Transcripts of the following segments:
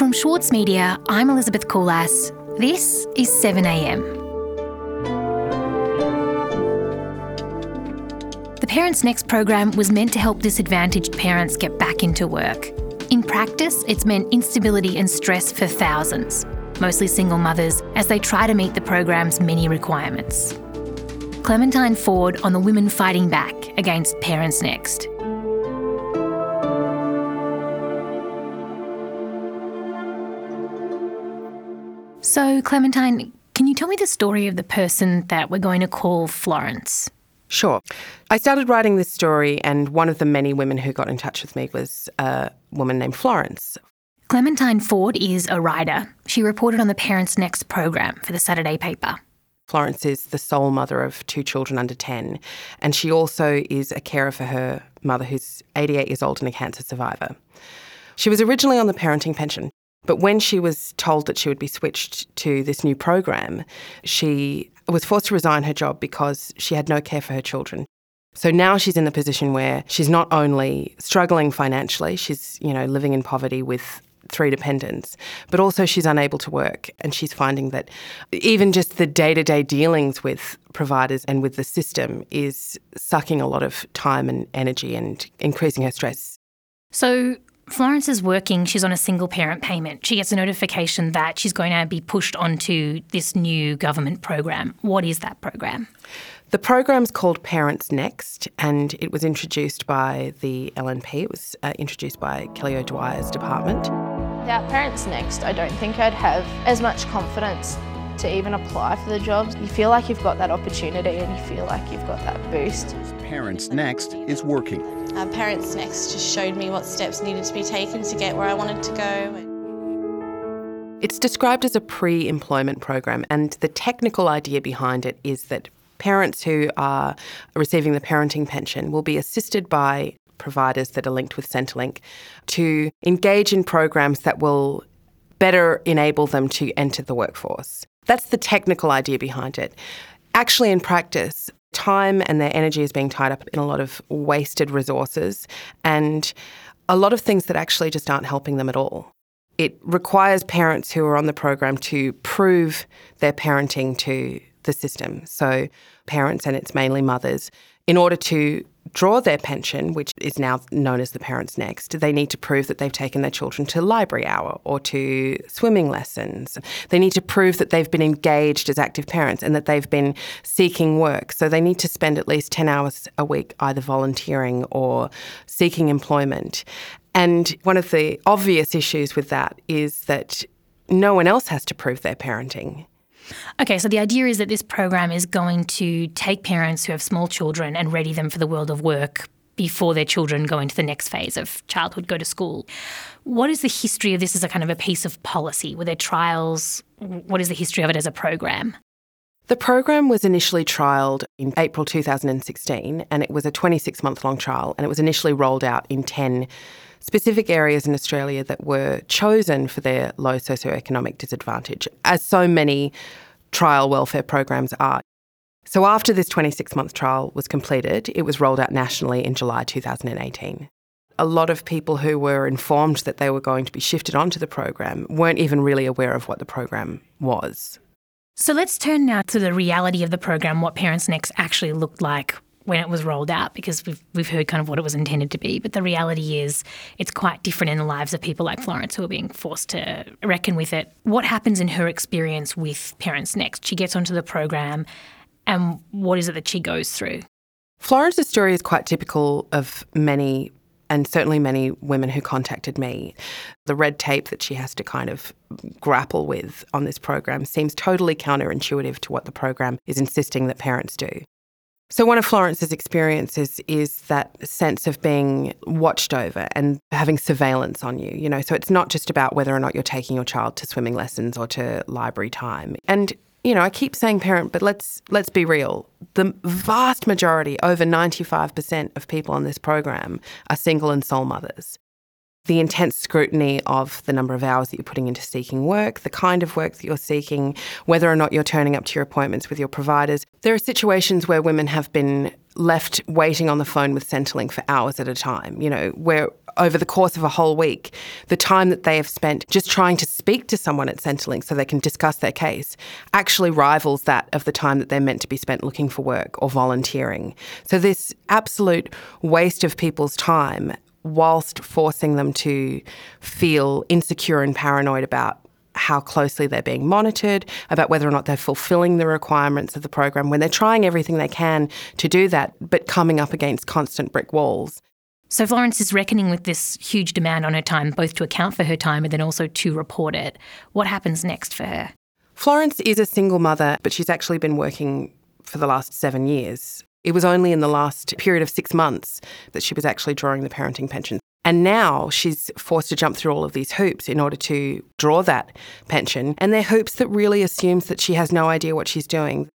From Schwartz Media, I'm Elizabeth Coulas. This is 7am. The Parents Next program was meant to help disadvantaged parents get back into work. In practice, it's meant instability and stress for thousands, mostly single mothers, as they try to meet the program's many requirements. Clementine Ford on the women fighting back against Parents Next. So, Clementine, can you tell me the story of the person that we're going to call Florence? Sure. I started writing this story, and one of the many women who got in touch with me was a woman named Florence. Clementine Ford is a writer. She reported on the Parents Next program for the Saturday paper. Florence is the sole mother of two children under 10, and she also is a carer for her mother, who's 88 years old and a cancer survivor. She was originally on the parenting pension, but when she was told that she would be switched to this new program, she was forced to resign her job because she had no care for her children. So now she's in the position where she's not only struggling financially, she's, you know, living in poverty with three dependents, but also she's unable to work. And she's finding that even just the day to day dealings with providers and with the system is sucking a lot of time and energy and increasing her stress. So, Florence is working, she's on a single parent payment. She gets a notification that she's going to be pushed onto this new government program. What is that program? The program's called Parents Next, and it was introduced by the LNP. It was uh, introduced by Kelly O'Dwyer's department. Without Parents Next, I don't think I'd have as much confidence to even apply for the jobs. You feel like you've got that opportunity and you feel like you've got that boost. Parents Next is working. Uh, Parents Next just showed me what steps needed to be taken to get where I wanted to go. It's described as a pre employment program, and the technical idea behind it is that parents who are receiving the parenting pension will be assisted by providers that are linked with Centrelink to engage in programs that will better enable them to enter the workforce. That's the technical idea behind it. Actually, in practice, time and their energy is being tied up in a lot of wasted resources and a lot of things that actually just aren't helping them at all. It requires parents who are on the program to prove their parenting to the system. So, parents, and it's mainly mothers, in order to draw their pension, which is now known as the Parents Next, they need to prove that they've taken their children to library hour or to swimming lessons. They need to prove that they've been engaged as active parents and that they've been seeking work. So they need to spend at least 10 hours a week either volunteering or seeking employment. And one of the obvious issues with that is that no one else has to prove their parenting. Okay, so the idea is that this program is going to take parents who have small children and ready them for the world of work before their children go into the next phase of childhood, go to school. What is the history of this as a kind of a piece of policy? Were there trials? What is the history of it as a program? The program was initially trialled in April 2016 and it was a 26 month long trial and it was initially rolled out in 10 specific areas in Australia that were chosen for their low socioeconomic disadvantage, as so many trial welfare programs are. So after this 26 month trial was completed, it was rolled out nationally in July 2018. A lot of people who were informed that they were going to be shifted onto the program weren't even really aware of what the program was. So let's turn now to the reality of the program, what Parents Next actually looked like when it was rolled out because we've we've heard kind of what it was intended to be, but the reality is it's quite different in the lives of people like Florence who are being forced to reckon with it. What happens in her experience with Parents Next? She gets onto the program and what is it that she goes through? Florence's story is quite typical of many and certainly many women who contacted me. The red tape that she has to kind of grapple with on this program seems totally counterintuitive to what the program is insisting that parents do. So, one of Florence's experiences is that sense of being watched over and having surveillance on you. You know, so it's not just about whether or not you're taking your child to swimming lessons or to library time. And you know, I keep saying parent, but let's let's be real. The vast majority, over 95% of people on this program are single and sole mothers the intense scrutiny of the number of hours that you're putting into seeking work, the kind of work that you're seeking, whether or not you're turning up to your appointments with your providers. There are situations where women have been left waiting on the phone with Centrelink for hours at a time, you know, where over the course of a whole week, the time that they have spent just trying to speak to someone at Centrelink so they can discuss their case actually rivals that of the time that they're meant to be spent looking for work or volunteering. So, this absolute waste of people's time whilst forcing them to feel insecure and paranoid about how closely they're being monitored, about whether or not they're fulfilling the requirements of the program, when they're trying everything they can to do that, but coming up against constant brick walls. So Florence is reckoning with this huge demand on her time, both to account for her time and then also to report it. What happens next for her? Florence is a single mother, but she's actually been working for the last seven years. It was only in the last period of six months that she was actually drawing the parenting pension. And now she's forced to jump through all of these hoops in order to draw that pension. And they're hoops that really assumes that she has no idea what she's doing.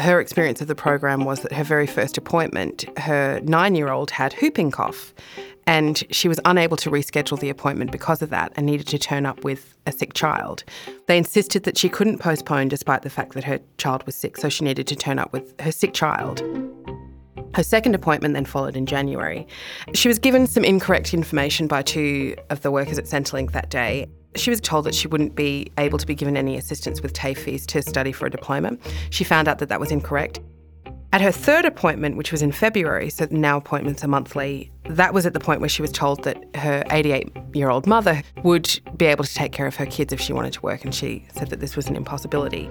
Her experience of the program was that her very first appointment, her nine year old had whooping cough. And she was unable to reschedule the appointment because of that and needed to turn up with a sick child. They insisted that she couldn't postpone despite the fact that her child was sick, so she needed to turn up with her sick child. Her second appointment then followed in January. She was given some incorrect information by two of the workers at Centrelink that day. She was told that she wouldn't be able to be given any assistance with TAFE fees to study for a diploma. She found out that that was incorrect. At her third appointment, which was in February, so now appointments are monthly, that was at the point where she was told that her 88 year old mother would be able to take care of her kids if she wanted to work, and she said that this was an impossibility.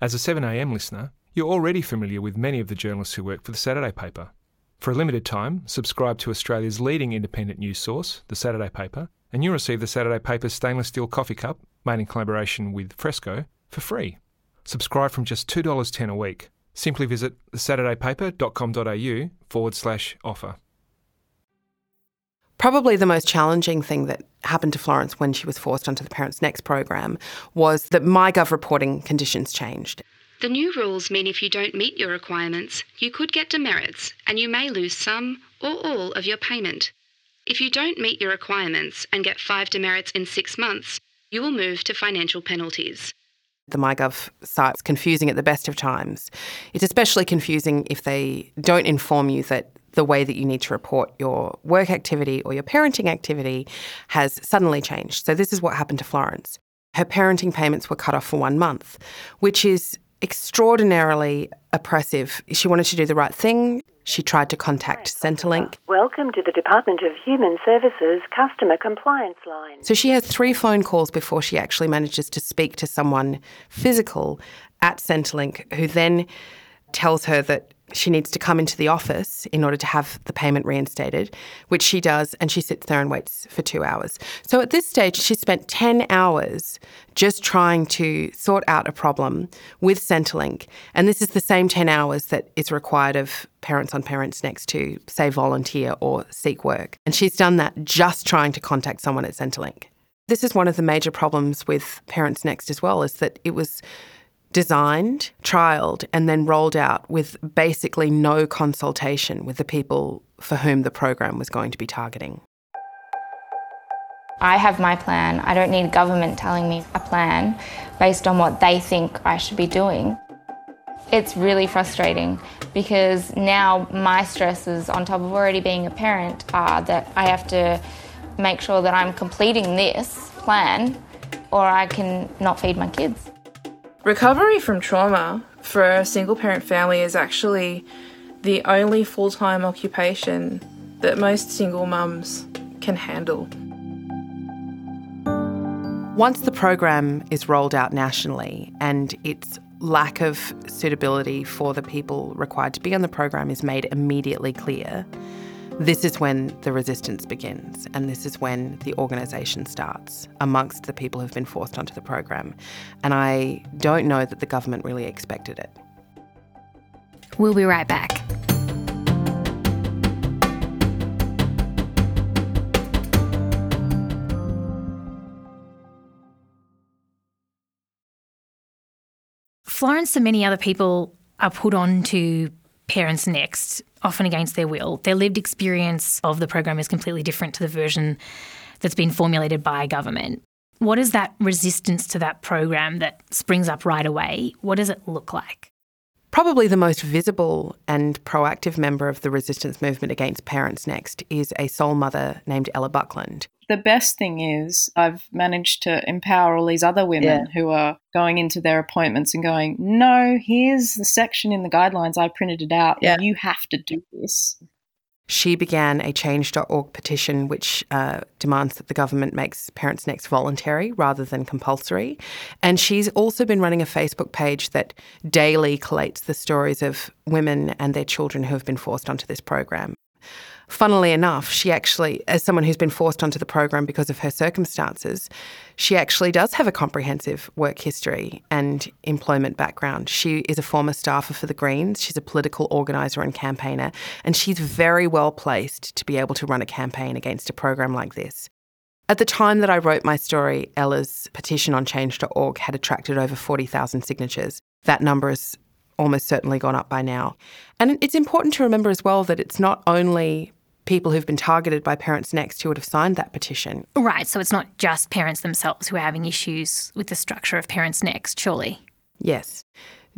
As a 7am listener, you're already familiar with many of the journalists who work for the Saturday paper. For a limited time, subscribe to Australia's leading independent news source, the Saturday paper, and you'll receive the Saturday paper's stainless steel coffee cup, made in collaboration with Fresco, for free. Subscribe from just $2.10 a week. Simply visit thesaturdaypaper.com.au forward slash offer. Probably the most challenging thing that happened to Florence when she was forced onto the Parents Next program was that MyGov reporting conditions changed. The new rules mean if you don't meet your requirements, you could get demerits and you may lose some or all of your payment. If you don't meet your requirements and get five demerits in six months, you will move to financial penalties. The MyGov site is confusing at the best of times. It's especially confusing if they don't inform you that the way that you need to report your work activity or your parenting activity has suddenly changed. So, this is what happened to Florence. Her parenting payments were cut off for one month, which is extraordinarily oppressive. She wanted to do the right thing. She tried to contact Centrelink. Welcome to the Department of Human Services Customer Compliance Line. So she has three phone calls before she actually manages to speak to someone physical at Centrelink who then tells her that she needs to come into the office in order to have the payment reinstated, which she does, and she sits there and waits for two hours. So at this stage, she spent 10 hours just trying to sort out a problem with Centrelink. And this is the same 10 hours that is required of parents on Parents Next to, say, volunteer or seek work. And she's done that just trying to contact someone at Centrelink. This is one of the major problems with Parents Next as well, is that it was designed, trialled, and then rolled out with basically no consultation with the people for whom the program was going to be targeting. I have my plan. I don't need government telling me a plan based on what they think I should be doing. It's really frustrating because now my stresses, on top of already being a parent, are that I have to make sure that I'm completing this plan or I can not feed my kids. Recovery from trauma for a single parent family is actually the only full time occupation that most single mums can handle. Once the program is rolled out nationally and its lack of suitability for the people required to be on the program is made immediately clear, this is when the resistance begins, and this is when the organisation starts amongst the people who've been forced onto the program. And I don't know that the government really expected it. We'll be right back. Florence and many other people are put on to Parents Next, often against their will. Their lived experience of the program is completely different to the version that's been formulated by government. What is that resistance to that program that springs up right away? What does it look like? Probably the most visible and proactive member of the resistance movement against Parents Next is a sole mother named Ella Buckland. The best thing is, I've managed to empower all these other women Yeah. who are going into their appointments and going, No, here's the section in the guidelines. I printed it out. Yeah. You have to do this. She began a change.org petition which uh, demands that the government makes Parents Next voluntary rather than compulsory. And she's also been running a Facebook page that daily collates the stories of women and their children who have been forced onto this program. Funnily enough, she actually, as someone who's been forced onto the program because of her circumstances, she actually does have a comprehensive work history and employment background. She is a former staffer for the Greens, she's a political organiser and campaigner, and she's very well placed to be able to run a campaign against a program like this. At the time that I wrote my story, Ella's petition on change.org had attracted over 40,000 signatures. That number has almost certainly gone up by now. And it's important to remember as well that it's not only people who've been targeted by Parents Next who would have signed that petition. Right, so it's not just parents themselves who are having issues with the structure of Parents Next, surely. Yes.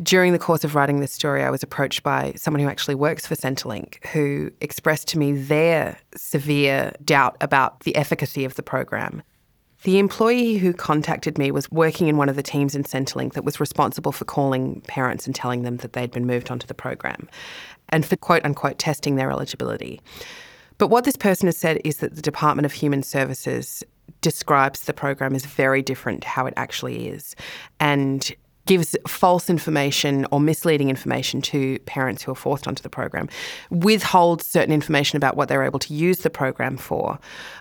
During the course of writing this story, I was approached by someone who actually works for Centrelink who expressed to me their severe doubt about the efficacy of the program. The employee who contacted me was working in one of the teams in Centrelink that was responsible for calling parents and telling them that they'd been moved onto the program and for quote unquote testing their eligibility. But what this person has said is that the Department of Human Services describes the program as very different to how it actually is. And gives false information or misleading information to parents who are forced onto the program, withholds certain information about what they're able to use the program for.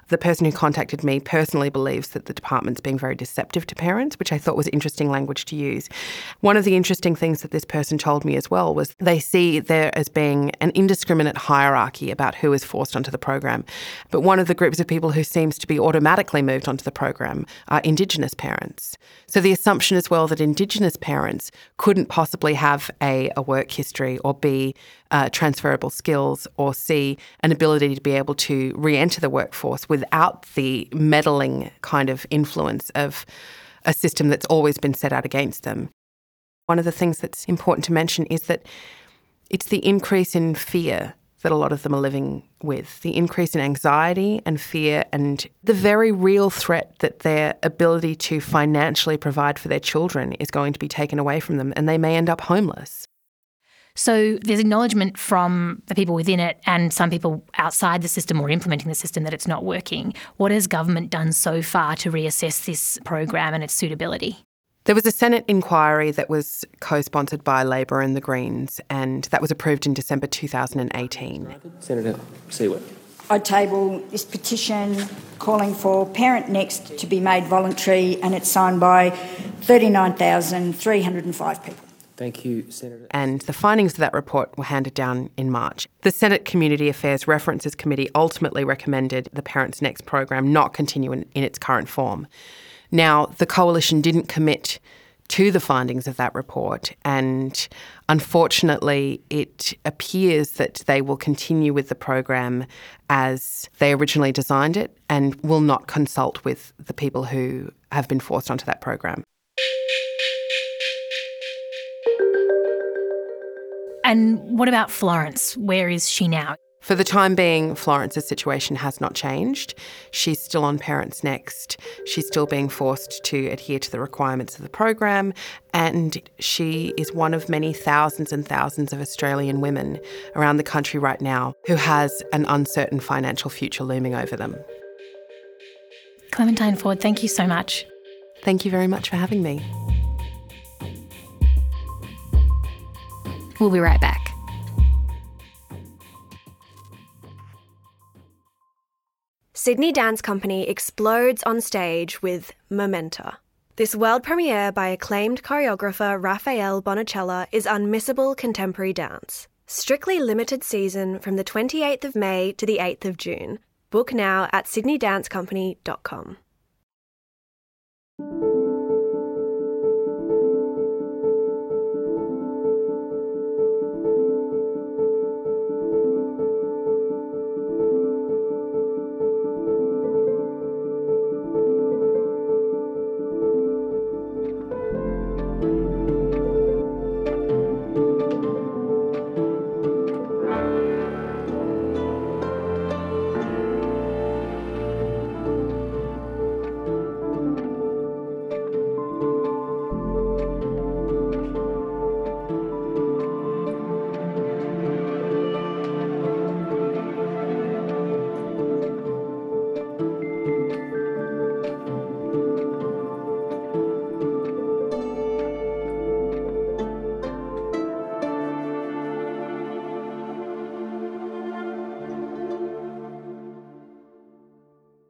The person who contacted me personally believes that the department's being very deceptive to parents, which I thought was interesting language to use. One of the interesting things that this person told me as well was they see there as being an indiscriminate hierarchy about who is forced onto the program. But one of the groups of people who seems to be automatically moved onto the program are Indigenous parents. So the assumption as well that Indigenous parents couldn't possibly have a, a work history or be uh, transferable skills or see an ability to be able to re enter the workforce without the meddling kind of influence of a system that's always been set out against them. One of the things that's important to mention is that it's the increase in fear that a lot of them are living with the increase in anxiety and fear, and the very real threat that their ability to financially provide for their children is going to be taken away from them, and they may end up homeless. So there's acknowledgement from the people within it and some people outside the system or implementing the system that it's not working. What has government done so far to reassess this program and its suitability? There was a Senate inquiry that was co sponsored by Labor and the Greens, and that was approved in December 2018. Senator Siewert. I table this petition calling for Parent Next to be made voluntary, and it's signed by 39,305 people. Thank you, Senator. And the findings of that report were handed down in March. The Senate Community Affairs References Committee ultimately recommended the Parents Next program not continue in, in its current form. Now, the coalition didn't commit to the findings of that report, and unfortunately, it appears that they will continue with the program as they originally designed it and will not consult with the people who have been forced onto that program. And what about Florence? Where is she now? For the time being, Florence's situation has not changed. She's still on Parents Next. She's still being forced to adhere to the requirements of the program, and she is one of many thousands and thousands of Australian women around the country right now who has an uncertain financial future looming over them. Clementine Ford, thank you so much. Thank you very much for having me. We'll be right back. Sydney Dance Company explodes on stage with Momenta, This world premiere by acclaimed choreographer Rafael Bonachela is unmissable contemporary dance. Strictly limited season from the 28th of May to the 8th of June. Book now at sydneydancecompany.com.